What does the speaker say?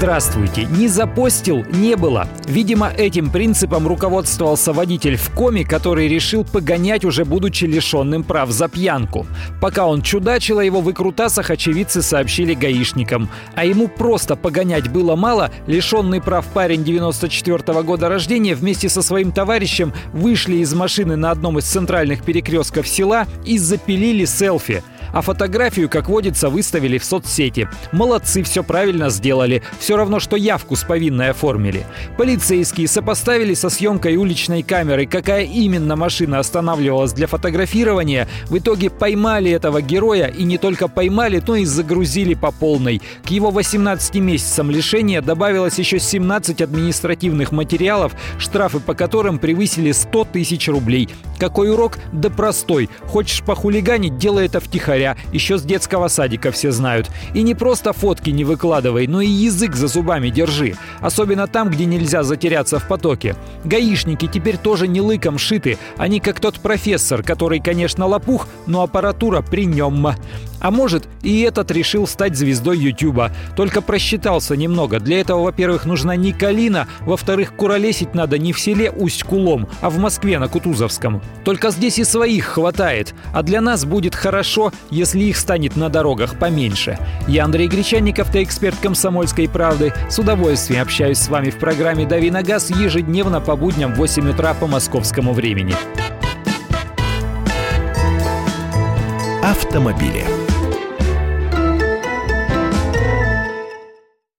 Здравствуйте. Не запостил – не было. Видимо, этим принципом руководствовался водитель в коме, который решил погонять уже будучи лишенным прав за пьянку. Пока он чудачил о его выкрутасах, очевидцы сообщили гаишникам. А ему просто погонять было мало, лишенный прав парень 94 -го года рождения вместе со своим товарищем вышли из машины на одном из центральных перекрестков села и запилили селфи – а фотографию, как водится, выставили в соцсети. Молодцы, все правильно сделали. Все равно, что явку с повинной оформили. Полицейские сопоставили со съемкой уличной камеры, какая именно машина останавливалась для фотографирования. В итоге поймали этого героя и не только поймали, но и загрузили по полной. К его 18 месяцам лишения добавилось еще 17 административных материалов, штрафы по которым превысили 100 тысяч рублей. Какой урок? Да простой. Хочешь похулиганить, делай это втихаря. Еще с детского садика все знают. И не просто фотки не выкладывай, но и язык за зубами держи. Особенно там, где нельзя затеряться в потоке. Гаишники теперь тоже не лыком шиты. Они как тот профессор, который, конечно, лопух, но аппаратура при нем. А может, и этот решил стать звездой Ютуба. Только просчитался немного. Для этого, во-первых, нужна не Калина, во-вторых, куролесить надо не в селе Усть-Кулом, а в Москве на Кутузовском. Только здесь и своих хватает. А для нас будет хорошо, если их станет на дорогах поменьше. Я Андрей Гречанников, ты эксперт «Комсомольской правды». С удовольствием общаюсь с вами в программе «Дави на газ» ежедневно по будням в 8 утра по московскому времени. Автомобили.